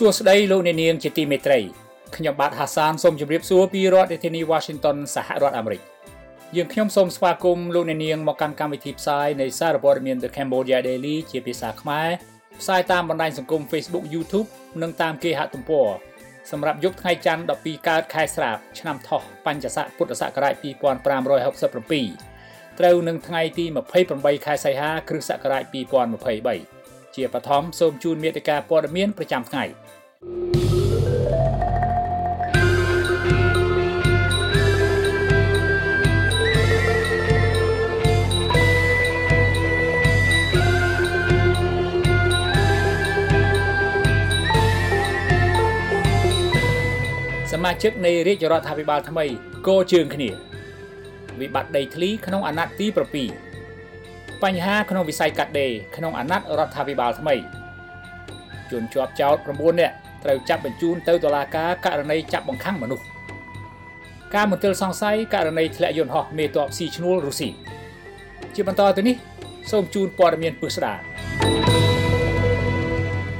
សួស្តីលោកអ្នកនាងជាទីមេត្រីខ្ញុំបាទហាសានសូមជម្រាបសួរពីរដ្ឋធានី Washington សហរដ្ឋអាមេរិកយើងខ្ញុំសូមស្វាគមន៍លោកអ្នកនាងមកកាន់កម្មវិធីផ្សាយនៃសារព័ត៌មាន The Cambodia Daily ជាភាសាខ្មែរផ្សាយតាមបណ្ដាញសង្គម Facebook YouTube និងតាមគេហទំព័រសម្រាប់យប់ថ្ងៃច័ន្ទ12កើតខែស្រាបឆ្នាំថោះបញ្ញស័កពុទ្ធសករាជ2567ត្រូវនឹងថ្ងៃទី28ខែសីហាគ្រិស្តសករាជ2023ជាបឋមសូមជូនមេតិការព័ត៌មានប្រចាំថ្ងៃស មាជិកនៃរាជរដ្ឋាភិបាលថ្មីកោជើងគ្នាវិបត្តិដីធ្លីក្នុងអាណត្តិទី7បញ្ហាក្នុងវិស័យកាត់ដេរក្នុងអាណត្តិរដ្ឋាភិបាលថ្មីជនជាប់ចោត9នាក់ ត្រូវចាប់បញ្ជូនទៅតុលាការករណីចាប់បង្ខាំងមនុស្សការមន្ទិលសង្ស័យករណីធ្លាក់យន្តហោះមេតបស៊ីឈ្នួលរុស្ស៊ីជាបន្តទៅនេះសូមជូនព័ត៌មានពិស្ដា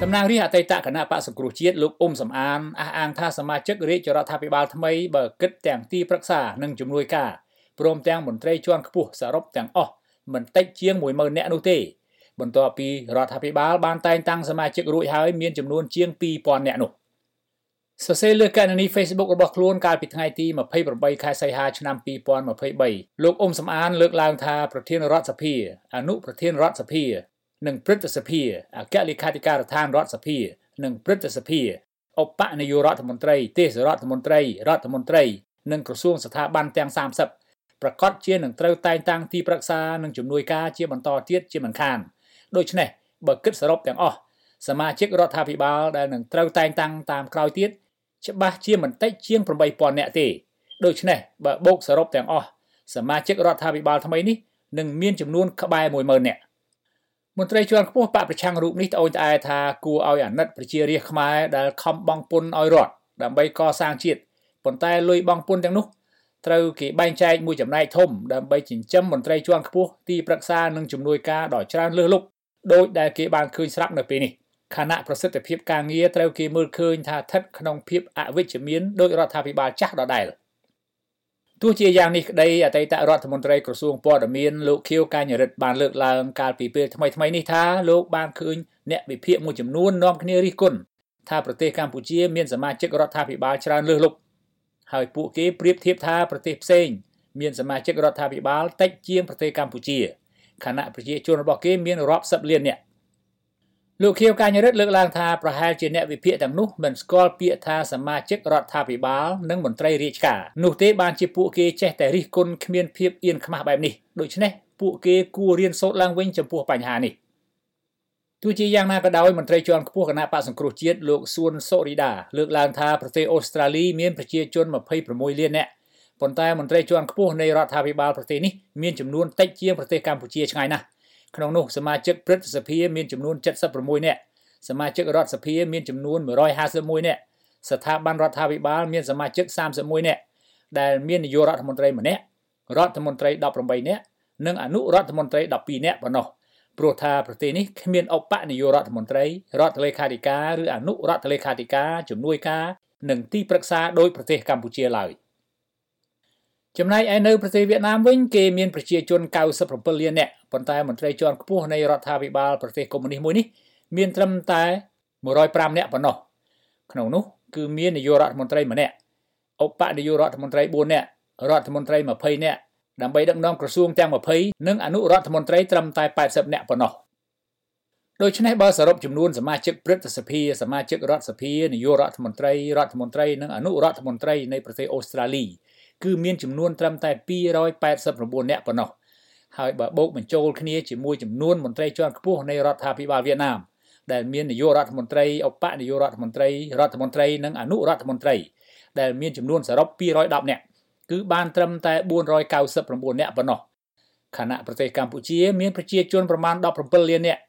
តំណាងរាជអតីតគណៈបកសង្គ្រោះជាតិលោកអ៊ុំសំអានអះអាងថាសមាជិករាជរដ្ឋាភិបាលថ្មីបើគិតទាំងទីប្រឹក្សានិងជំនួយការព្រមទាំងមន្ត្រីជាន់ខ្ពស់សរុបទាំងអស់មិនតិចជាង10000នាក់នោះទេ បន្ទាប់ពីរដ្ឋាភិបាលបានតែងតាំងសមាជិករួចហើយមានចំនួនជាង2000នាក់នោះសរសេរលើកណនី Facebook របស់ខ្លួនកាលពីថ្ងៃទី28ខែសីហាឆ្នាំ2023លោកអ៊ុំសំអានលើកឡើងថាប្រធានរដ្ឋសភាអនុប្រធានរដ្ឋសភា និងព្រឹទ្ធសភាអគ្គលេខាធិការដ្ឋានរដ្ឋសភា និងព្រឹទ្ធសភាឧបនាយករដ្ឋមន្ត្រីទេសរដ្ឋមន្ត្រីរដ្ឋមន្ត្រីនិងក្រសួងស្ថាប័នទាំង30ប្រកាសជានឹងត្រូវតែងតាំងទីប្រឹក្សានិងជំនួយការជាបន្តទៀតជាមិនខាន ដូច្នេះបើគិតសរុបទាំងអស់សមាជិករដ្ឋាភិបាលដែលនឹងត្រូវតែងតាំងតាមក្រោយទៀតច្បាស់ជាមិនតិចជាង8000នាក់ទេដូច្នេះបើបូកសរុបទាំងអស់សមាជិករដ្ឋាភិបាលថ្មីនេះនឹងមានចំនួនក្បែរ10000នាក់មន្ត្រីជាន់ខ្ពស់បកប្រឆាំងរូបនេះត្អូញត្អែថាគួរឲ្យអាណិតប្រជារាស្ត្រខ្មែរដែលខំបង់ពន្ធឲ្យរដ្ឋដើម្បីកសាងជាតិប៉ុន្តែលុយបង់ពន្ធទាំងនោះត្រូវគេបែងចែកមួយចំណែកធំដើម្បីចិញ្ចឹមមន្ត្រីជាន់ខ្ពស់ទីប្រឹក្សានិងជំនួយការដ៏ច្រើនលើសលប់ ដោយដែលគេបានឃើញស្រាប់នៅពេលនេះខណៈប្រសិទ្ធភាពការងារត្រូវគេមើលឃើញថាស្ថិតក្នុងភាពអវិជ្ជមានដោយរដ្ឋាភិបាលចាស់ដដែលទោះជាយ៉ាងនេះក្តីអតីតរដ្ឋមន្ត្រីក្រសួងព័ត៌មានលោកខៀវកញ្ញរិទ្ធបានលើកឡើងកាលពីពេលថ្មីៗនេះថាលោកបានឃើញអ្នកវិភាគមួយចំនួននាំគ្នារិះគន់ថាប្រទេសកម្ពុជាមានសមាជិករដ្ឋាភិបាលច្រើនលើសលប់ហើយពួកគេប្រៀបធៀបថាប្រទេសផ្សេង មានសមាជិករដ្ឋាភិបាលតិចជាងប្រទេសកម្ពុជា ខណៈប្រជាជនរបស់គេមានរាប់សិបលាននាក់លោកខៀវកញ្ញរិទ្ធលើកឡើងថាប្រហែលជាអ្នកវិភាគទាំងនោះមិនស្គាល់ពាក្យថាសមាជិករដ្ឋាភិបាលនិងមន្ត្រីរាជការនោះទេបានជាពួកគេចេះតែរិះគន់គ្មានភាពអៀនខ្មាស់បែបនេះដូច្នេះពួកគេគួររៀនសូត្រឡើងវិញចំពោះបញ្ហានេះទោះជាយ៉ាងណាក៏ដោយមន្ត្រីជាន់ខ្ពស់គណៈបកសង្គ្រោះជាតិលោកសួនសូរីដាលើកឡើងថាប្រទេសអូស្ត្រាលីមានប្រជាជន26លាននាក់ ប៉ុន្តែមន្ត្រីជាន់ខ្ពស់នៃរដ្ឋាភិបាលប្រទេសនេះមានចំនួនតិចជាងប្រទេសកម្ពុជាឆ្ងាយណាស់ក្នុងនោះសមាជិកព្រឹទ្ធសភាមានចំនួន76នាក់សមាជិករដ្ឋសភាមានចំនួន151នាក់ស្ថាប័នរដ្ឋាភិបាលមានសមាជិក31នាក់ដែលមាននាយករដ្ឋមន្ត្រីម្នាក់រដ្ឋមន្ត្រី18នាក់និងអនុរដ្ឋមន្ត្រី12នាក់ប៉ុណ្ណោះព្រោះថាប្រទេសនេះគ្មានឧបនាយករដ្ឋមន្ត្រីរដ្ឋលេខាធិការឬអនុរដ្ឋលេខាធិការជំនួយការនិងទីប្រឹក្សាដោយប្រទេសកម្ពុជាឡើយ ចំណែកឯនៅប្រទេសវៀតណាមវិញគេមានប្រជាជន97លាននាក់ប៉ុន្តែមន្ត្រីជាន់ខ្ពស់នៃរដ្ឋាភិបាលប្រទេសកុម្មុយនីសមួយនេះមានត្រឹមតែ105នាក់ប៉ុណ្ណោះក្នុងនោះគឺមាននាយករដ្ឋមន្ត្រីម្នាក់ឧបនាយករដ្ឋមន្ត្រី4នាក់រដ្ឋមន្ត្រី20នាក់ដើម្បីដឹកនាំក្រសួងទាំង20និងអនុរដ្ឋមន្ត្រីត្រឹមតែ80នាក់ប៉ុណ្ណោះដូច្នេះបើសរុបចំនួនសមាជិកព្រឹទ្ធសភាសមាជិករដ្ឋសភានាយករដ្ឋមន្ត្រីរដ្ឋមន្ត្រីនិងអនុរដ្ឋមន្ត្រីនៃប្រទេសអូស្ត្រាលី គឺមានចំនួនត្រឹមតែ289នាក់ប៉ុណ្ណោះហើយបើបូកបញ្ចូលគ្នាជាមួយចំនួនមន្ត្រីជាន់ខ្ពស់នៃរដ្ឋាភិបាលវៀតណាមដែលមាននាយករដ្ឋមន្ត្រីឧបនាយករដ្ឋមន្ត្រីរដ្ឋមន្ត្រីនិងអនុរដ្ឋមន្ត្រីដែលមានចំនួនសរុប210នាក់គឺបានត្រឹមតែ499នាក់ប៉ុណ្ណោះខណៈប្រទេសកម្ពុជាមានប្រជាជនប្រមាណ17លាននាក់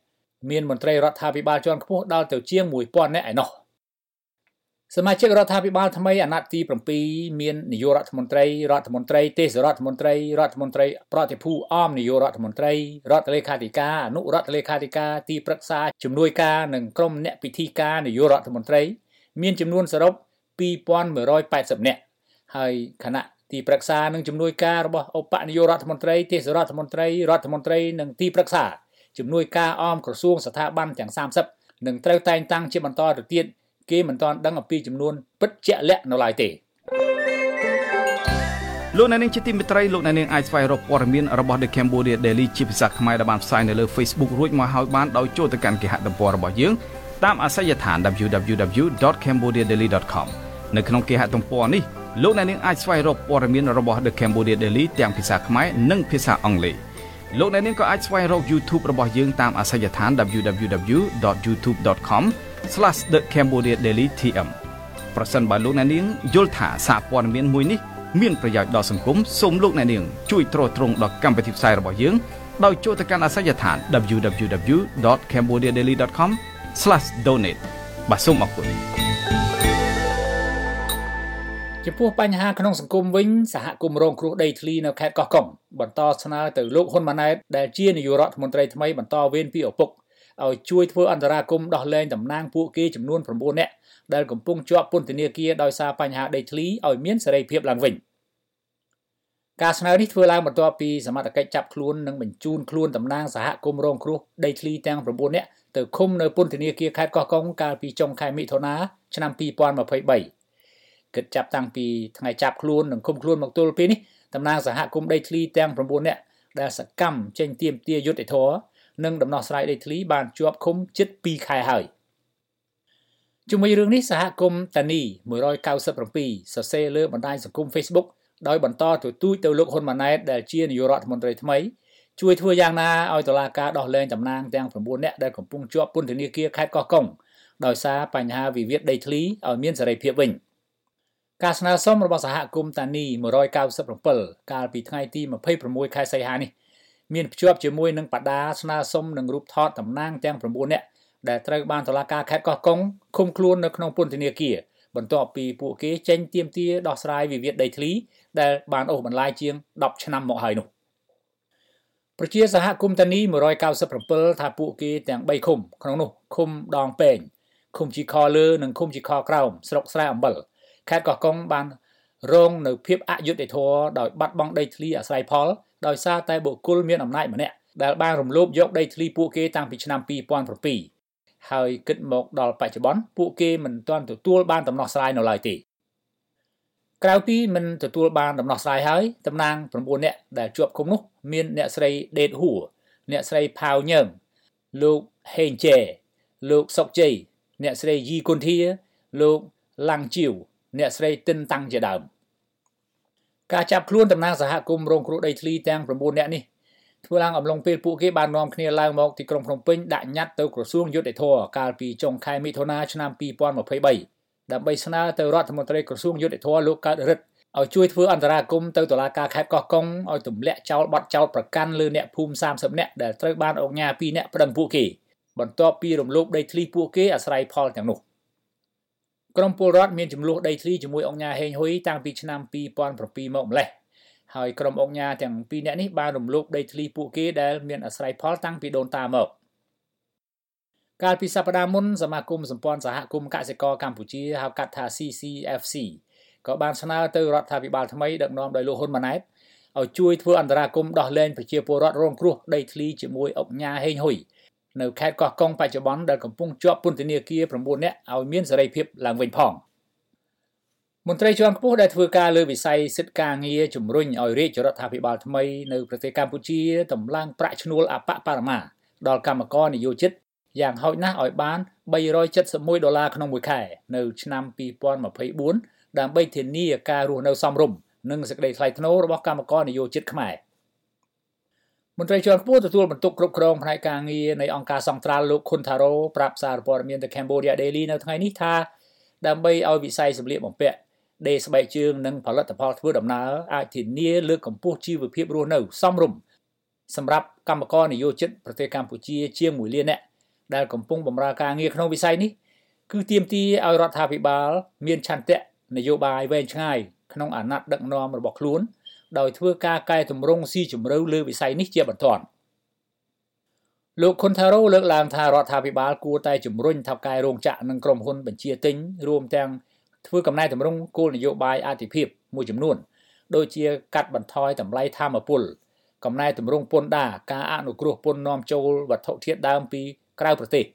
មានមន្ត្រីរដ្ឋាភិបាលជាន់ខ្ពស់ដល់ទៅជាង1000នាក់ឯណោះ សមាជិករដ្ឋាភិបាលថ្មីអាណត្តិទី7មាននាយករដ្ឋមន្ត្រីរដ្ឋមន្ត្រីទេសរដ្ឋមន្ត្រីរដ្ឋមន្ត្រីប្រតិភូអមនាយករដ្ឋមន្ត្រីរដ្ឋលេខាធិការអនុរដ្ឋលេខាធិការទីប្រឹក្សាជំនួយការនិងក្រុមអ្នកពិធីការនាយករដ្ឋមន្ត្រី មានចំនួនសរុប2180នាក់ហើយគណៈទីប្រឹក្សានិងជំនួយការរបស់ឧបនាយករដ្ឋមន្ត្រីទេសរដ្ឋមន្ត្រីរដ្ឋមន្ត្រីនិងទីប្រឹក្សាជំនួយការអមក្រសួងស្ថាប័នទាំង30នឹងត្រូវតែងតាំងជាបន្តទៅទៀត គេមិនទាន់ដឹងអំពីចំនួនពិតជាក់លាក់នៅឡើយទេលោកអ្នកនាងជាទីមេត្រីលោកអ្នកនាងអាចស្វែងរកព័ត៌មានរបស់ The Cambodia Daily ជាភាសាខ្មែរដែលបានផ្សាយនៅលើ Facebook រួចមកហើយបានដោយចូលទៅកាន់គេហទំព័ររបស់យើងតាមអាសយដ្ឋាន www.cambodiadaily.com នៅក្នុងគេហទំព័រនេះលោកអ្នកនាងអាចស្វែងរកព័ត៌មានរបស់ The Cambodia Daily ទាំងភាសាខ្មែរនិងភាសាអង់គ្លេសលោកអ្នកនាងក៏អាចស្វែងរក YouTube របស់យើងតាមអាសយដ្ឋាន www.youtube.com/thecambodiadailytm ប្រសិនបើលោកអ្នកនាងយល់ថាសារព័ត៌មានមួយនេះមានប្រយោជន៍ដល់សង្គមសូមលោកអ្នកនាងជួយទ្រទ្រង់ដល់កម្មវិធីផ្សាយរបស់យើងដោយចូលទៅកាន់អាសយដ្ឋាន www.cambodiadaily.com/donate បាទសូមអរគុណចំពោះបញ្ហាក្នុងសង្គមវិញសហគមន៍រងគ្រោះដីធ្លីនៅខេត្តកោះកុងបន្តស្នើទៅលោកហ៊ុនម៉ាណែតដែលជានាយករដ្ឋមន្ត្រីថ្មីបន្តវេនពីឪពុក ឲ្យជួយធ្វើអន្តរាគមន៍ដោះលែងតំណាងពួកគេចំនួន9នាក់ដែលកំពុងជាប់ពន្ធនាគារដោយសារបញ្ហាដីធ្លីឲ្យមានសេរីភាពឡើងវិញការស្នើនេះធ្វើឡើងបន្ទាប់ពីសមត្ថកិច្ចចាប់ខ្លួននិងបញ្ជូនខ្លួនតំណាងសហគមន៍រងគ្រោះដីធ្លីទាំង9នាក់ទៅឃុំនៅពន្ធនាគារខេត្តកោះកុងកាលពីចុងខែមិថុនាឆ្នាំ2023គិតចាប់តាំងពីថ្ងៃចាប់ខ្លួននិងឃុំខ្លួនមកទល់ពេលនេះតំណាងសហគមន៍ដីធ្លីទាំង9នាក់ដែលសកម្មចេញទៀមទាយុទ្ធធរ និងដំណោះស្រាយដីធ្លីបានជាប់ឃុំជិត2ខែហើយជាមួយរឿងនេះសហគមន៍តានី197សរសេរលើបណ្ដាញសង្គម Facebook ដោយបន្តទទូចទៅលោកហ៊ុនម៉ាណែតដែលជានាយករដ្ឋមន្ត្រីថ្មីជួយធ្វើយ៉ាងណាឲ្យតុលាការដោះលែងតំណាងទាំង9នាក់ដែលកំពុងជាប់ពន្ធនាគារខេត្តកោះកុងដោយសារបញ្ហាវិវាទដីធ្លីឲ្យមានសេរីភាពវិញ។ការស្នើសុំរបស់សហគមន៍តានី197កាលពីថ្ងៃទី26ខែសីហានេះ មានភ្ជាប់ជាមួយនឹងបដាស្នើសុំនឹងរូបថតតំណាងទាំង9នាក់ដែលត្រូវបានតុលាការខេត្តកោះកុងឃុំខ្លួននៅក្នុងពន្ធនាគារបន្ទាប់ពីពួកគេចេញទាមទារដោះស្រាយវិវាទដីធ្លីដែលបានអូសបន្លាយជាង10ឆ្នាំមកហើយនោះប្រជាសហគមន៍តានី197ថាពួកគេទាំង3ឃុំក្នុងនោះឃុំដងពេងឃុំជីខលើនិងឃុំជីខក្រោមស្រុកស្រែអំបិលខេត្តកោះកុងបាន រងនៅភាពអយុត្តិធម៌ដោយបាត់បង់ដីធ្លីអាស្រ័យផលដោយសារតែបុគ្គលមានអំណាចម្នាក់ដែលបានរំលោភយកដីធ្លីពួកគេតាំងពីឆ្នាំ2007ហើយគិតមកដល់បច្ចុប្បន្នពួកគេមិនទាន់ទទួលបានដំណោះស្រាយនៅឡើយទេក្រៅពីមិនទទួលបានដំណោះស្រាយហើយតំណាង9នាក់ដែលជាប់ឃុំនោះមានអ្នកស្រីដេតហួរអ្នកស្រីផាវញើងលោកហេងជេលោកសុកជ័យអ្នកស្រីយីគុនធាលោកឡាំងជីវ អ្នកស្រីទិនតាំងជាដើមការចាប់ខ្លួនតំណាងសហគមន៍រងគ្រោះដីធ្លីទាំង9នាក់នេះធ្វើឡើងអំឡុងពេលពួកគេបាននាំគ្នាឡើងមកទីក្រុងភ្នំពេញដាក់ញត្តិទៅក្រសួងយុទ្ធភ័ពកាលពីចុងខែមិថុនាឆ្នាំ2023ដើម្បីស្នើទៅរដ្ឋមន្ត្រីក្រសួងយុទ្ធភ័ពលោកកើតរិទ្ធឲ្យជួយធ្វើអន្តរាគមន៍ទៅតុលាការខេត្តកោះកុងឲ្យទម្លាក់ចោលបទចោទប្រកាន់លើអ្នកភូមិ30នាក់ដែលត្រូវបានអង្គការ2នាក់ប្តឹងពួកគេបន្ទាប់ពីរំលោភដីធ្លីពួកគេអាស្រ័យផលទាំងនោះ ក្រមពលរដ្ឋមានចំនួនដីធ្លីជាមួយអង្គការហេងហ៊ុយតាំងពីឆ្នាំ2007មកម្លេះហើយក្រុមអង្គការទាំងពីរនាក់នេះបានរំលោភដីធ្លីពួកគេដែលមានអាស្រ័យផលតាំងពីដូនតាមកកាលពីសប្តាហ៍មុនសមាគមសម្ព័ន្ធសហគមន៍កសិករកម្ពុជាហៅកាត់ថា CCFC ក៏បានស្នើទៅរដ្ឋាភិបាលថ្មីដឹកនាំដោយលោកហ៊ុនម៉ាណែតឲ្យជួយធ្វើអន្តរាគមន៍ដោះលែងប្រជាពលរដ្ឋរងគ្រោះដីធ្លីជាមួយអង្គការហេងហ៊ុយ នៅខេត្តកោះកុងបច្ចុប្បន្នដែលកំពុងជាប់ពន្ធនាគារ9នាក់ឲ្យមានសេរីភាពឡើងវិញផងមន្ត្រីជាន់ខ្ពស់ដែលធ្វើការលើវិស័យសិទ្ធិការងារជំរុញឲ្យរាជរដ្ឋាភិបាលថ្មីនៅប្រទេសកម្ពុជាតម្លើងប្រាក់ឈ្នួលអបបរមាដល់កម្មករនិយោជិតយ៉ាងហោចណាស់ឲ្យបាន371ដុល្លារក្នុងមួយខែនៅឆ្នាំ2024ដើម្បីធានាការរស់នៅសមរម្យនិងសេចក្តីថ្លៃថ្នូររបស់កម្មករនិយោជិតខ្មែរ មន្ត្រីជាន់ខ្ពស់ទទួលបន្ទុកគ្រប់គ្រងផ្នែកការងារនៃអង្គការសង្ត្រាល់លោកខុនថារ៉ូប្រាប់សារព័ត៌មាន The Cambodia Daily នៅថ្ងៃនេះថាដើម្បីឲ្យវិស័យសម្លៀកបំពាក់ដេស្បែកជើងនិងផលិតផលធ្វើដំណើរអាចធានាលើកកម្ពស់ជីវភាពរស់នៅសមរម្យសម្រាប់កម្មករនិយោជិតប្រទេសកម្ពុជាជាង1លាននាក់ដែលកំពុងបម្រើការងារក្នុងវិស័យនេះគឺទាមទារឲ្យរដ្ឋាភិបាល មានឆន្ទៈនយោបាយវែងឆ្ងាយក្នុងអាណត្តិដឹកនាំរបស់ខ្លួន ដោយធ្វើការកែតម្រង់ស៊ីជម្រៅលើវិស័យនេះជាបន្ទាន់លោកខុនថារ៉ូលើកឡើងថារដ្ឋាភិបាលគួរតែជំរុញថៅកែរោងចក្រនិងក្រុមហ៊ុនបញ្ជាទិញរួមទាំងធ្វើកំណែតម្រង់គោលនយោបាយអាទិភាពមួយចំនួនដូចជាកាត់បន្ថយតម្លៃធម្មពលកំណែតម្រង់ពន្ធដារការអនុគ្រោះពន្ធនាំចូលវត្ថុធាតុដើមពីក្រៅប្រទេស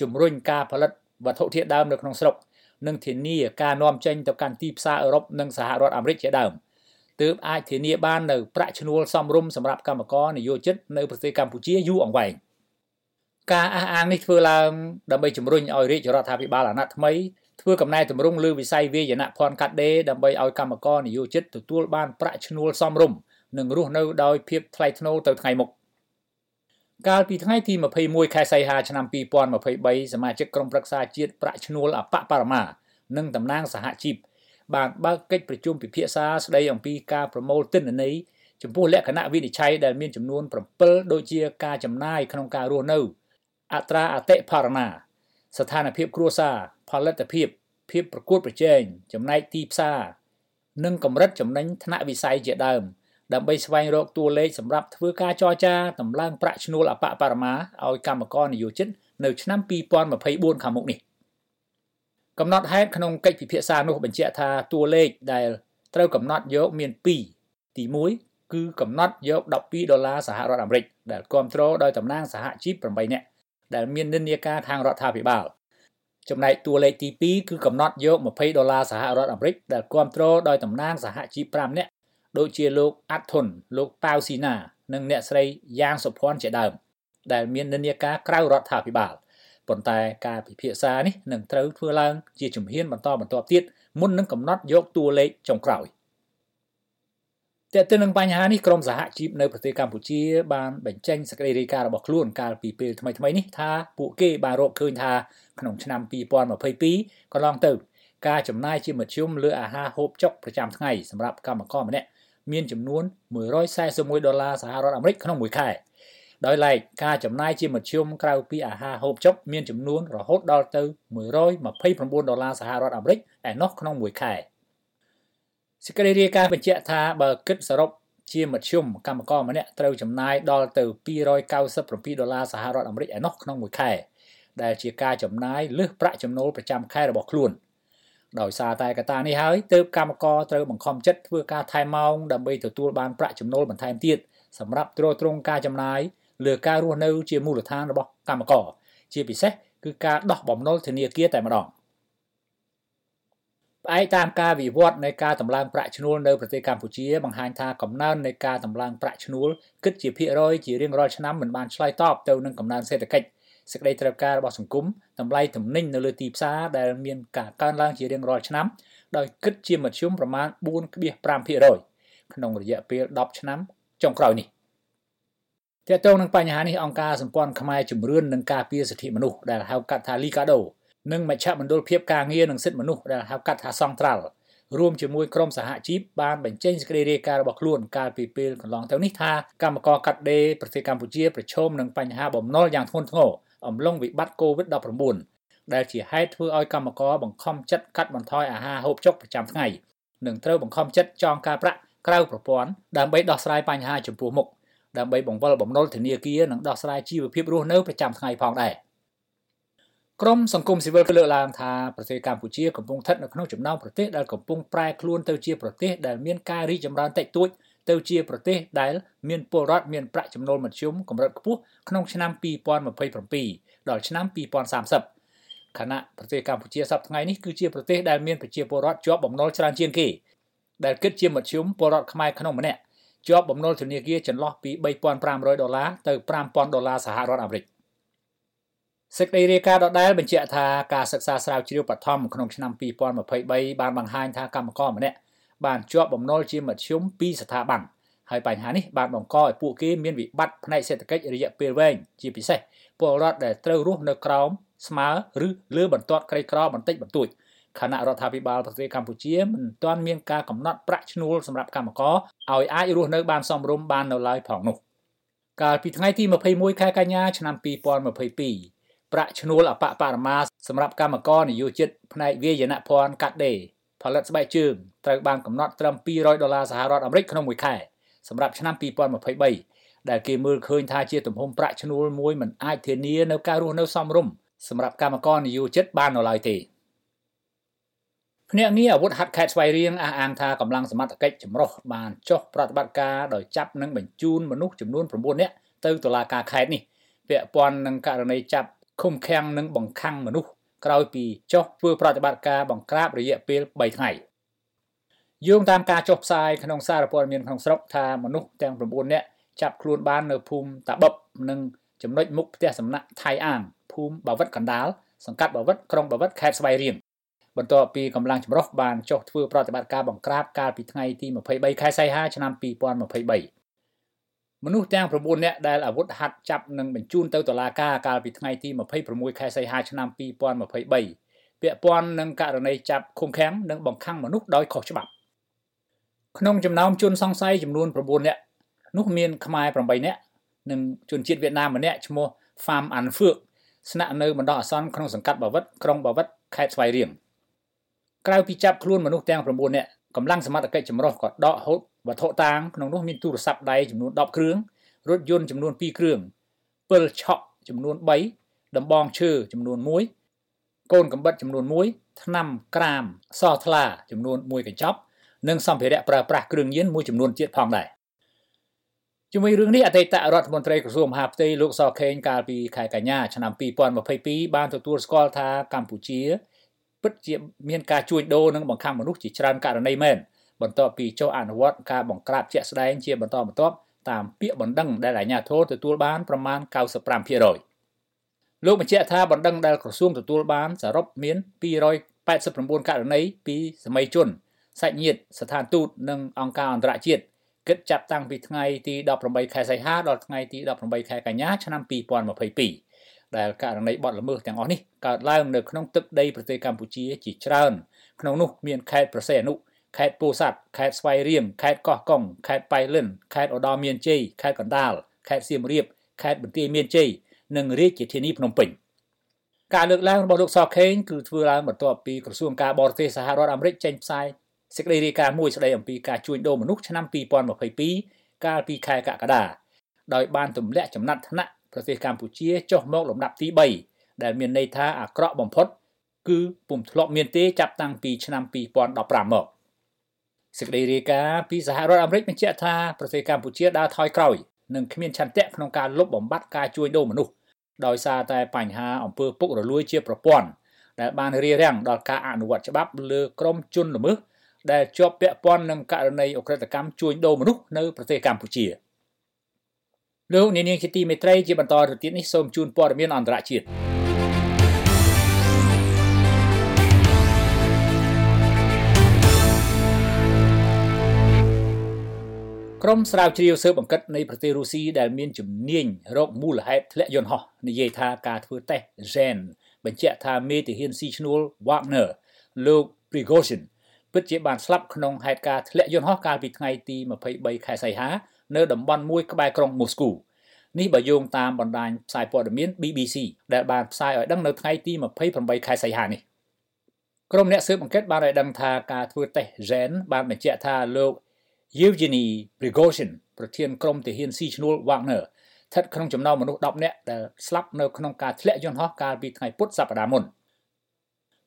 ជំរុញការផលិតវត្ថុធាតុដើមនៅក្នុងស្រុកនិងធានាការនាំចេញទៅកាន់ទីផ្សារអឺរ៉ុបនិងសហរដ្ឋអាមេរិកជាដើម ទើបអាចធានាបាននៅប្រាក់ឈ្នួលសមរម្យសម្រាប់កម្មករនិយោជិតនៅប្រទេសកម្ពុជាយូរអង្វែងការអះអាងនេះធ្វើឡើងដើម្បីជំរុញឲ្យរាជរដ្ឋាភិបាលអាណត្តិថ្មីធ្វើកំណែតម្រង់លើវិស័យវាយនភ័ណ្ឌកាត់ដេរដើម្បីឲ្យកម្មករនិយោជិតទទួលបានប្រាក់ឈ្នួលសមរម្យនិងរស់នៅដោយភាពថ្លៃថ្នូរទៅថ្ងៃមុខកាលពីថ្ងៃទី21ខែសីហាឆ្នាំ2023សមាជិកក្រុមប្រឹក្សាជាតិប្រាក់ឈ្នួលអបបរមា និងតំណាងសហជីព បានបើកកិច្ចប្រជុំពិភាក្សាស្ដីអំពីការប្រមូលទិន្នន័យចំពោះលក្ខណៈវិនិច្ឆ័យដែលមានចំនួន7ដូចជាការចំណាយក្នុងការរស់នៅអត្រាអតិផរណាស្ថានភាពគ្រួសារផលិតភាពភាពប្រកួតប្រជែងចំណែកទីផ្សារនិងកម្រិតចំណេញថ្នាក់វិស័យជាដើមដើម្បីស្វែងរកតួលេខសម្រាប់ធ្វើការចរចាតម្លើងប្រាក់ឈ្នួលអបបរមាឲ្យកម្មករនិយោជិតនៅឆ្នាំ2024ខាងមុខនេះ កំណត់ហេតុក្នុងកិច្ចពិភាក្សានោះបញ្ជាក់ថាតួលេខដែលត្រូវកំណត់យកមាន2ទី1គឺកំណត់យក12ដុល្លារសហរដ្ឋអាមេរិកដែលគ្រប់គ្រងដោយតំណាងសហជីព8នាក់ដែលមាននិន្នាការខាងរដ្ឋាភិបាលចំណែកតួលេខទី2គឺកំណត់យក20ដុល្លារសហរដ្ឋអាមេរិកដែលគ្រប់គ្រងដោយតំណាងសហជីព5នាក់ដូចជាលោកអាត់ធុនលោកប៉ាវស៊ីណា និងអ្នកស្រីយ៉ាងសុភ័ណ្ឌជាដើមដែលមាននិន្នាការក្រៅរដ្ឋាភិបាល ប៉ុន្តែការពិភាក្សានេះនឹងត្រូវធ្វើឡើងជាជំហានបន្តបន្ទាប់ទៀតមុននឹងកំណត់យកតួលេខចុងក្រោយតែទៅនឹងបញ្ហានេះក្រមសហជីពនៅប្រទេសកម្ពុជាបានបញ្ចេញសេចក្តីរាយការណ៍របស់ខ្លួនកាលពីពេលថ្មីៗនេះថាពួកគេបានរកឃើញថាក្នុងឆ្នាំ2022កន្លងទៅការចំណាយជាមធ្យមលើអាហារហូបចុកប្រចាំថ្ងៃសម្រាប់កម្មករម្នាក់មានចំនួន141ដុល្លារសហរដ្ឋអាមេរិកក្នុងមួយខែ ដោយឡែកការចំណាយជាមធ្យមក្រៅពីអាហារហូបចុកមានចំនួនរហូតដល់ទៅ129ដុល្លារសហរដ្ឋអាមេរិកឯណោះក្នុងមួយខែសេចក្តីរាយការណ៍បញ្ជាក់ថាបើគិតសរុបជាមធ្យមកម្មករម្នាក់ត្រូវចំណាយដល់ទៅ297ដុល្លារសហរដ្ឋអាមេរិកឯណោះក្នុងមួយខែដែលជាការចំណាយលើសប្រាក់ចំណូលប្រចាំខែរបស់ខ្លួន។ដោយសារតែកត្តានេះហើយទើបកម្មករត្រូវបង្ខំចិត្តធ្វើការថែមម៉ោងដើម្បីទទួលបានប្រាក់ចំណូលបន្ថែមទៀតសម្រាប់ទ្រទ្រង់ការចំណាយ លើការរស់នៅជាមូលដ្ឋានរបស់កម្មករជាពិសេសគឺការដោះបំណុលធនាគារតែម្ដងផ្អែកតាមការវិវត្តនៃការតម្លើងប្រាក់ឈ្នួលនៅប្រទេសកម្ពុជាបង្ហាញថាកំណើននៃការតម្លើងប្រាក់ឈ្នួលគិតជាភាគរយជារៀងរាល់ឆ្នាំមិនបានឆ្លើយតបទៅនឹងកំណើនសេដ្ឋកិច្ចសេចក្តីត្រូវការរបស់សង្គមតម្លៃទំនិញនៅលើទីផ្សារដែលមានការកើនឡើងជារៀងរាល់ឆ្នាំដោយគិតជាមធ្យមប្រមាណ4.5%ក្នុងរយៈពេល10ឆ្នាំចុងក្រោយនេះ តើតើនឹងបញ្ហានេះអង្គការសម្ព័ន្ធខ្មែរជំរឿននឹងការពារសិទ្ធិមនុស្សដែលហៅកាត់ថា Ligado និងមជ្ឈមណ្ឌលភាពការងារនិងសិទ្ធិមនុស្សដែលហៅកាត់ថា Central រួមជាមួយក្រុមសហជីពបានបញ្ចេញសេចក្តីរាយការណ៍របស់ខ្លួនកាលពីពេលកន្លងទៅនេះថាកម្មករកាត់ដេរប្រទេសកម្ពុជាប្រឈមនឹងបញ្ហាបំណុលយ៉ាងធ្ងន់ធ្ងរអំឡុងវិបត្តិ COVID-19 ដែលជាហេតុធ្វើឲ្យកម្មករបង្ខំចិត្តកាត់បន្ថយអាហារហូបចុកប្រចាំថ្ងៃនិងត្រូវបង្ខំចិត្តចងការប្រាក់ក្រៅប្រព័ន្ធដើម្បីដោះស្រាយបញ្ហាចំពោះមុខ ដើម្បីបង្វិលបំណុលធនាគារនិងដោះស្រាយជីវភាពរស់នៅប្រចាំថ្ងៃផងដែរក្រមសង្គមស៊ីវិលលើកឡើងថាប្រទេសកម្ពុជាកំពុងស្ថិតនៅក្នុងចំណោមប្រទេសដែលកំពុងប្រែខ្លួនទៅជាប្រទេសដែលមានការរីកចម្រើនតិចតួចទៅជាប្រទេសដែលមានពលរដ្ឋមានប្រាក់ចំណូលមធ្យមកម្រិតខ្ពស់ក្នុងឆ្នាំ2027ដល់ឆ្នាំ2030ខណៈប្រទេសកម្ពុជាសប្តាហ៍ថ្ងៃនេះគឺជាប្រទេសដែលមានប្រជាពលរដ្ឋជាប់បំណុលច្រើនជាងគេដែលគិតជាមធ្យមពលរដ្ឋខ្មែរក្នុងម្នាក់ ជាប់បំណុលធនាគារចន្លោះពី3500ដុល្លារទៅ5000ដុល្លារសហរដ្ឋអាមេរិកសេចក្តីរាយការណ៍ដដែលបញ្ជាក់ថាការសិក្សាស្រាវជ្រាវបឋមក្នុងឆ្នាំ2023បានបង្ហាញថាកម្មករម្នាក់បានជាប់បំណុលជាមធ្យមពីស្ថាប័នហើយបញ្ហានេះបានបង្កឲ្យពួកគេមានវិបត្តិផ្នែកសេដ្ឋកិច្ចរយៈពេលវែងជាពិសេសពលរដ្ឋដែលត្រូវរស់នៅក្រោមស្មើឬលើបន្ទាត់ក្រីក្របន្តិចបន្តួច គណៈរដ្ឋាភិបាលប្រទេសកម្ពុជាមិនទាន់មានការកំណត់ប្រាក់ឈ្នួលសម្រាប់កម្មករឲ្យអាចរស់នៅបានសមរម្យបាននៅឡើយផងនោះកាលពីថ្ងៃទី21ខែកញ្ញាឆ្នាំ2022ប្រាក់ឈ្នួលអបបរមាសម្រាប់កម្មករនយោជិតផ្នែកវាយនភ័ណ្ឌកាត់ដេរផលិតស្បែកជើងត្រូវបានកំណត់ត្រឹម200ដុល្លារសហរដ្ឋអាមេរិកក្នុងមួយខែសម្រាប់ឆ្នាំ2023ដែលគេមើលឃើញថាជាទំហំប្រាក់ឈ្នួលមួយមិនអាចធានានៅការរស់នៅសមរម្យសម្រាប់កម្មករនយោជិតបាននៅឡើយទេ ភ្នាក់ងារអាវុធហាត់ខេត្តស្វាយរៀងអះអាងថាកម្លាំងសមត្ថកិច្ចចម្រុះបានចុះប្រតិបត្តិការដោយចាប់និងបញ្ជូនមនុស្សចំនួន9នាក់ទៅតុលាការខេត្តនេះពាក់ព័ន្ធនឹងករណីចាប់ឃុំឃាំងនិងបង្ខាំងមនុស្សក្រោយពីចុះធ្វើប្រតិបត្តិការបង្ក្រាបរយៈពេល3ថ្ងៃយោងតាមការចុះផ្សាយក្នុងសារព័ត៌មានក្នុងស្រុកថាមនុស្សទាំង9នាក់ចាប់ខ្លួនបាននៅភូមិតាបឹបនិងចំណុចមុខផ្ទះសំណាក់ថៃអាងភូមិបាវិតកណ្ដាលសង្កាត់បាវិតក្រុងបាវិតខេត្តស្វាយរៀង បន្ទាប់ពីកម្លាំងចម្រុះបានចុះធ្វើប្រតិបត្តិការបង្ក្រាបកាលពីថ្ងៃទី23ខែសីហាឆ្នាំ2023មនុស្សទាំង9នាក់ដែលអាវុធហត្ថចាប់និងបញ្ជូនទៅតុលាការកាលពីថ្ងៃទី26ខែសីហាឆ្នាំ2023ពាក់ព័ន្ធនឹងករណីចាប់ឃុំឃាំងនិងបង្ខាំងមនុស្សដោយខុសច្បាប់ក្នុងចំណោមជនសង្ស័យចំនួន9នាក់នោះមានខ្មែរ8នាក់និងជនជាតិវៀតណាមម្នាក់ឈ្មោះ Pham An Phước ស្នាក់នៅបណ្ដោះអាសន្នក្នុងសង្កាត់បាវិតក្រុងបាវិតខេត្តស្វាយរៀង ក្រៅពីចាប់ខ្លួនមនុស្សទាំង9នាក់កម្លាំងសមត្ថកិច្ចចម្រុះក៏ដកហូតវត្ថុតាងក្នុងនោះមានទូរស័ព្ទដៃចំនួន10គ្រឿងរថយន្តចំនួន2គ្រឿងពិលឆក់ចំនួន3ដំបងឈើចំនួន1កូនកំបិតចំនួន1ថ្នាំក្រាមសថ្លាចំនួន1កញ្ចប់និងសម្ភារៈប្រើប្រាស់គ្រឿងញៀនមួយចំនួនទៀតផងដែរជាមួយរឿងនេះអតីតរដ្ឋមន្ត្រីក្រសួងមហាផ្ទៃលោកសខេងកាលពីខែកញ្ញាឆ្នាំ2022បានទទួលស្គាល់ថាកម្ពុជា ពិតជាមានការជួញដូរនិងបង្ខំមនុស្សជាច្រើនករណីមែនបន្ទាប់ពីចុះអនុវត្តការបង្ក្រាបជាក់ស្ដែងជាបន្តបន្ទាប់តាមពាក្យបណ្ដឹងដែលអាជ្ញាធរទទួលបានប្រមាណ95%លោកបញ្ជាក់ថាបណ្ដឹងដែលក្រសួងទទួលបានសរុបមាន289ករណីពីសម័យជនសាច់ញាតិស្ថានទូតនិងអង្គការអន្តរជាតិគិតចាប់តាំងពីថ្ងៃទី18ខែសីហាដល់ថ្ងៃទី18ខែកញ្ញាឆ្នាំ2022 ដែលករណីបទល្មើសទាំងអស់នេះកើតឡើងនៅក្នុងទឹកដីប្រទេសកម្ពុជាជាច្រើនក្នុងនោះមានខេត្តប្រសេអនុខេត្តពោធិ៍សាត់ខេត្តស្វាយរៀងខេត្តកោះកុងខេត្តប៉ៃលិនខេត្តឧត្តរមានជ័យខេត្តកណ្ដាលខេត្តសៀមរាបខេត្តបន្ទាយមានជ័យនិងរាជធានីភ្នំពេញការលើកឡើងរបស់លោកសខេងគឺធ្វើឡើងបន្ទាប់ពីក្រសួងការបរទេសសហរដ្ឋអាមេរិកចេញផ្សាយសេចក្តីរាយការណ៍មួយស្តីអំពីការជួញដូរមនុស្សឆ្នាំ2022កាលពីខែកក្កដាដោយបានទម្លាក់ចំណាត់ថ្នាក់ ប្រទេសកម្ពុជាចុះមកលំដាប់ទី3ដែលមានន័យថាអាក្រក់បំផុត គឺពុំធ្លាប់មានទេចាប់តាំងពីឆ្នាំ2015មកសេចក្តីរាយការណ៍ពីសហរដ្ឋអាមេរិកបញ្ជាក់ថាប្រទេសកម្ពុជាដើរថយក្រោយនិងគ្មានឆន្ទៈក្នុងការលុបបំបាត់ការជួញដូរមនុស្សដោយសារតែបញ្ហាអំពើពុករលួយជាប្រព័ន្ធដែលបានរារាំងដល់ការអនុវត្តច្បាប់លើក្រុមជនល្មើសដែលជាប់ពាក់ព័ន្ធនឹងករណីអ ுக ្រិតកម្មជួញដូរមនុស្សនៅប្រទេសកម្ពុជា លោកនាងជាទីមេត្រីជាបន្តទៅទៀតនេះសូមជូនព័ត៌មានអន្តរជាតិក្រុមស្រាវជ្រាវស៊ើបអង្កេតនៃប្រទេសរុស្ស៊ីដែលមានជំនាញរកមូលហេតុធ្លាក់យន្តហោះនិយាយថាការធ្វើតេស្ត gen បញ្ជាក់ថាមេទាហានស៊ីឈ្នួល Wagner លោក Prigozhin ពិតជាបានស្លាប់ក្នុងហេតុការណ៍ធ្លាក់យន្តហោះកាលពីថ្ងៃទី23ខែសីហា នៅតំបន់មួយក្បែរក្រុងមូស្គូនេះបើយោងតាមបណ្ដាញផ្សាយព័ត៌មាន BBC ដែលបានផ្សាយឲ្យដឹងនៅថ្ងៃទី28ខែសីហានេះក្រុមអ្នកស៊ើបអង្កេតបានឲ្យដឹងថាការធ្វើតេស្ត gen បានបញ្ជាក់ថាលោក Yevgeny Prigozhin ប្រធានក្រុមទាហានស៊ីឈ្នួល Wagner ស្ថិតក្នុងចំណោមមនុស្ស10នាក់ដែលស្លាប់នៅក្នុងការធ្លាក់យន្តហោះកាលពីថ្ងៃពុធសប្តាហ៍មុន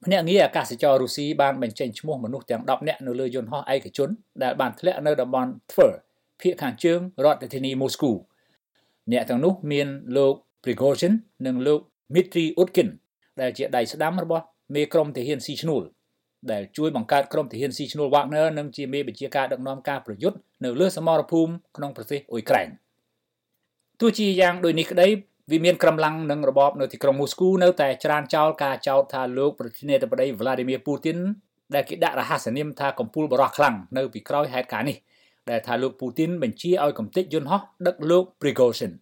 ភ្នាក់ងារអាកាសចររុស្ស៊ីបានបញ្ចេញឈ្មោះមនុស្សទាំង10នាក់នៅលើយន្តហោះឯកជនដែលបានធ្លាក់នៅតំបន់ Tver ភាគខាងជើងរដ្ឋធានីមូស្គូអ្នកទាំងនោះមានលោក Prigozhin និងលោក Dmitry Utkin ដែលជាដៃស្ដាំរបស់មេក្រុមទាហានស៊ីឈ្នួលដែលជួយបង្កើតក្រុមទាហានស៊ីឈ្នួល Wagner និងជាមេបញ្ជាការដឹកនាំការប្រយុទ្ធនៅលើសមរភូមិក្នុងប្រទេសអ៊ុយក្រែនទោះជាយ៉ាងដូចនេះក្តីវាមានក្រំឡាំងនឹងរបបនៅទីក្រុងមូស្គូនៅតែច្រានចោលការចោទថាលោកប្រធានាធិបតី Vladimir Putin ដែលគេដាក់រហស្សនាមថាកំពូលបរោះខ្លាំងនៅពីក្រោយហេតុការណ៍នេះ ដែលថាលោក Putin បញ្ជាឲ្យកំទេចយន្តហោះដឹកលោក Prigozhin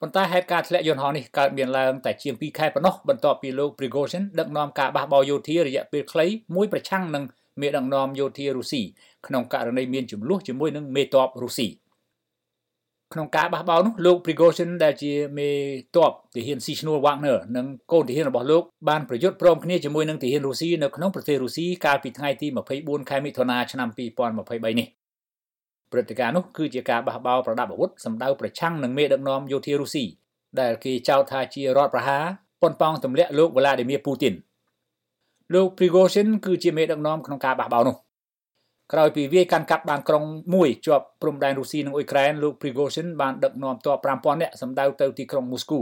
ប៉ុន្តែហេតុការណ៍ធ្លាក់យន្តហោះនេះកើតមានឡើងតែជាង2ខែប៉ុណ្ណោះបន្ទាប់ពីលោក Prigozhin ដឹកនាំការបះបោរយោធារយៈពេលខ្លីមួយប្រឆាំងនឹងមេដឹកនាំយោធារុស្ស៊ីក្នុងករណីមានចំនួនជាមួយនឹងមេតបរុស្ស៊ីក្នុងការបះបោរនោះលោក Prigozhin ដែលជាមេតបទាហានស៊ីឈ្នួល Wagner និងកូនទាហានរបស់លោកបានប្រយុទ្ធព្រមគ្នាជាមួយនឹងទាហានរុស្ស៊ីនៅក្នុងប្រទេសរុស្ស៊ីកាលពីថ្ងៃទី24ខែមិថុនាឆ្នាំ2023នេះ ព្រឹត្តិការណ៍នោះគឺជាការបះបោរប្រដាប់អាវុធសម្ដៅប្រឆាំងនឹងមេដឹកនាំយោធារុស្ស៊ីដែលគេចោទថាជារដ្ឋប្រហារប៉ុនប៉ងទម្លាក់លោក Vladimir Putin លោក Prigozhin គឺជាមេដឹកនាំក្នុងការបះបោរនោះក្រោយពីវាយកាន់កាប់បានក្រុងមួយជាប់ព្រំដែនរុស្ស៊ីនិងអ៊ុយក្រែនលោក Prigozhin បានដឹកនាំទ័ព5000នាក់សម្ដៅទៅទីក្រុងមូស្គូ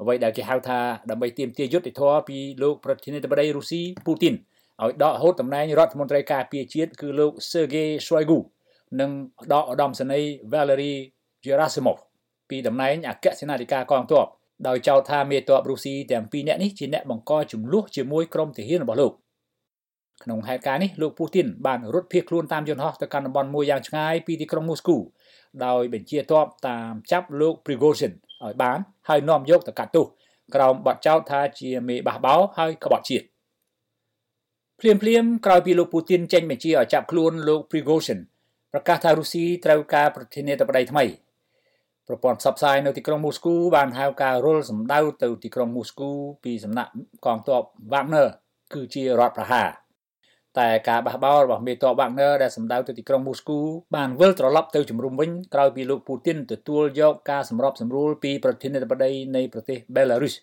អ្វីដែលគេហៅថាដើម្បីទាមទារយុត្តិធម៌ពីលោកប្រធានាធិបតីរុស្ស៊ីពូទីនឲ្យដកហូតតំណែងរដ្ឋមន្ត្រីការពារជាតិគឺលោក Sergei Shoigu និងដកឧត្តមសេនីយ៍ Valery Gerasimov ពីតំណែងអគ្គសេនាធិការកងទ័ពដោយចោទថាមេទ័ពរុស្ស៊ីទាំងពីរនាក់នេះជាអ្នកបង្កចំនួនជាមួយក្រុមទាហានរបស់លោកក្នុងហេតុការណ៍នេះលោកពូទីនបានរត់ភៀសខ្លួនតាមយន្តហោះទៅកាន់តំបន់មួយយ៉ាងឆ្ងាយពីទីក្រុងមូស្គូដោយបញ្ជាទ័ពតាមចាប់លោក Prigozhin ឲ្យបានហើយនាំយកទៅកាត់ទោសក្រោមបទចោទថាជាមេបះបោរហើយក្បត់ជាតិភ្លាមភ្លាមក្រោយពីលោកពូទីនចេញបញ្ជាឲ្យចាប់ខ្លួនលោក Prigozhin ប្រកាសថារុស្ស៊ីត្រូវការប្រធានាធិបតីថ្មីប្រព័ន្ធផ្សព្វផ្សាយនៅទីក្រុងមូស្គូបានហៅការរុលសម្ដៅទៅទីក្រុងមូស្គូពីសំណាក់កងទ័ព Wagner គឺជារដ្ឋប្រហារតែការបះបោររបស់មេទ័ព Wagner ដែលសម្ដៅទៅទីក្រុងមូស្គូបានវិលត្រឡប់ទៅជំរុំវិញក្រោយពីលោកពូទីនទទួលយកការសម្របសម្រួលពីប្រធានាធិបតីនៃប្រទេស Belarus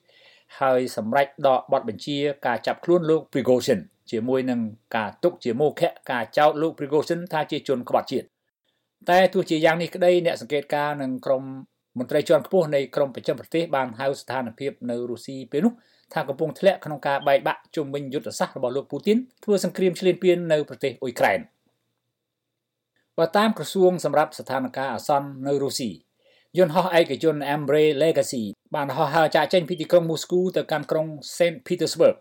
ហើយសម្រេចដកបទបញ្ជាការចាប់ខ្លួនលោក Prigozhin ជាមួយនឹងការទុកជាមោឃៈការចោទលោក Prigozhin ថាជាជនក្បត់ជាតិតែទោះជាយ៉ាងនេះក្តីអ្នកសង្កេតការណ៍នឹងក្រុមមន្ត្រីជាន់ខ្ពស់នៃក្រមប្រចាំប្រទេសបានហៅស្ថានភាពនៅរុស្ស៊ីពេលនោះថាកំពុងធ្លាក់ក្នុងការបែកបាក់ជុំវិញយុទ្ធសាស្ត្ររបស់លោកពូទីនធ្វើសង្គ្រាមឈ្លានពាននៅប្រទេសអ៊ុយក្រែនបើតាមក្រសួងសម្រាប់ស្ថានភាពអាសន្ននៅរុស្ស៊ីយន្តហោះឯកជន Embraer Legacy បានហោះហើរចាកចេញពីទីក្រុងមូស្គូទៅកាន់ក្រុង Saint Petersburg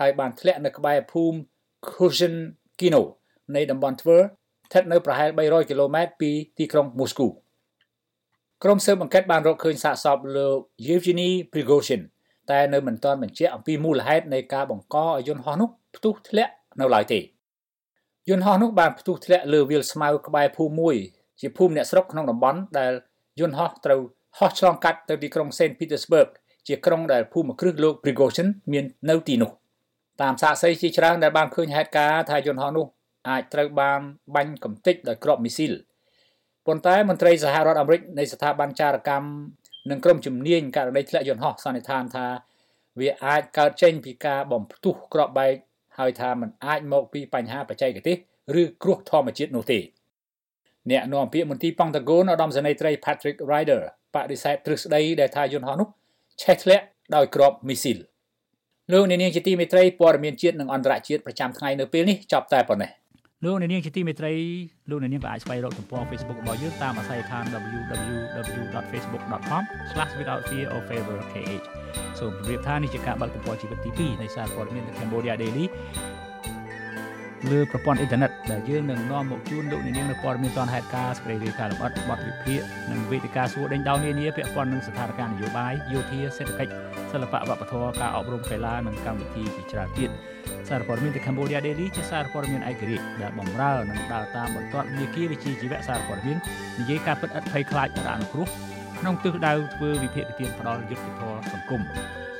ហើយបានធ្លាក់នៅក្បែរភូមិ Kuzhenkino នៃតំបន់ Tver ស្ថិតនៅប្រហែល300គីឡូម៉ែត្រពីទីក្រុងមូស្គូក្រុមស៊ើបអង្កេតបានរកឃើញសាកសពលោក Yevgeny Prigozhin តែនៅមិនទាន់បញ្ជាក់អំពីមូលហេតុនៃការបង្កឲ្យយន្តហោះនោះផ្ទុះធ្លាក់នៅឡើយទេយន្តហោះនោះបានផ្ទុះធ្លាក់លើវាលស្មៅក្បែរភូមិមួយជាភូមិអ្នកស្រុកក្នុងតំបន់ដែលយន្តហោះត្រូវហោះឆ្លងកាត់ទៅទីក្រុង Saint Petersburg ជាក្រុងដែលភូមិគ្រឹះលោក Prigozhin មាននៅទីនោះ តាមសាកសីជាច្រើនដែលបានឃើញហេតុការណ៍ថាយន្តហោះនោះអាចត្រូវបានបាញ់កំទេចដោយគ្រាប់មីស៊ីលប៉ុន្តែមន្ត្រីសហរដ្ឋអាមេរិកនៃស្ថាប័នចារកម្មនិងក្រុមជំនាញករណីធ្លាក់យន្តហោះសន្និដ្ឋានថាវាអាចកើតចេញពីការបំផ្ទុះគ្រាប់បែកហើយថាมันអាចមកពីបញ្ហាបច្ចេកទេសឬគ្រោះធម្មជាតិនោះទេអ្នកនាំពាក្យមន្ទីរប៉ង់តាហ្គោនឧត្តមសេនីយ៍ត្រី Patrick Ryder បដិសេធទ្រឹស្ដីដែលថាយន្តហោះនោះឆេះធ្លាក់ដោយគ្រាប់មីស៊ីល លោកអ្នកនាងជាទីមេត្រីព័ត៌មានជាតិនិងអន្តរជាតិប្រចាំថ្ងៃនៅពេលនេះចប់តែប៉ុណ្ណេះលោកអ្នកនាងជាទីមេត្រីលោកអ្នកនាងក៏អាចស្វែងរកទំព័រ Facebook របស់យើងតាមអាស័យដ្ឋាន www.facebook.com/withoutfearorfavorkh សូមជម្រាបថានេះជាការបើកទំព័រជីវិតទី2នៃសារព័ត៌មាន The Cambodia Daily លើប្រព័ន្ធអ៊ីនធឺណិតដែលយើងនឹងនាំមកជូនលោកអ្នកនាងនៅព័ត៌មានទាន់ហេតុការណ៍សេចក្តីរាយការណ៍លម្អិតបទវិភាគនិងវេទិកាសួរដេញដោលនានាពាក់ព័ន្ធនឹងស្ថានភាពនយោបាយយោធាសេដ្ឋកិច្ចសិល្បៈវប្បធម៌ការអប់រំកីឡានិងកម្មវិធីជាច្រើនទៀតសារព័ត៌មាន The Cambodia Daily ជាសារព័ត៌មានឯករាជ្យដែលបម្រើនិងដើរតាមបន្ទាត់វិគីវិជាជីវៈសារព័ត៌មាននិយាយការពិតឥតភ័យខ្លាចរអនុគ្រោះក្នុងទិសដៅធ្វើវិភាគទានផ្ដាល់យុត្តិធម៌សង្គម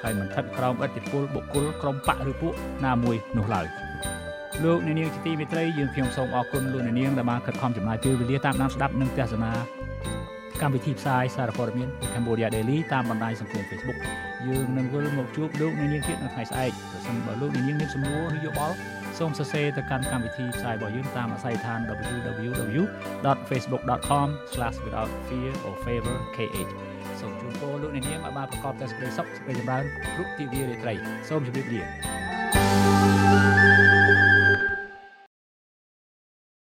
ហើយមិនស្ថិតក្រោមឥទ្ធិពលបុគ្គលក្រុមបកឬពួកណាមួយនោះឡើយ លោកអ្នកនាងជាទីមេត្រីយើងខ្ញុំសូមអរគុណលោកអ្នកនាងដែលបានខិតខំចំណាយពេលវេលាតាមដានស្ដាប់និងទស្សនាកម្មវិធីផ្សាយសារព័ត៌មាន Cambodia Daily តាមបណ្ដាញសង្គម Facebook យើងនឹងវិលមកជួបលោកអ្នកនាងទៀតនៅថ្ងៃស្អែកប្រសិនបើលោកអ្នកនាងមានសំណួរឬយោបល់សូមសរសេរទៅកាន់កម្មវិធីផ្សាយរបស់យើងតាមអាស័យដ្ឋាន www.facebook.com/withoutfearorfavorkh សូមជូនពរលោកអ្នកនាងឲ្យបានប្រកបតែសេចក្តីសុខសេចក្តីចម្រើនគ្រប់ទិវារាត្រីសូមជម្រាបលា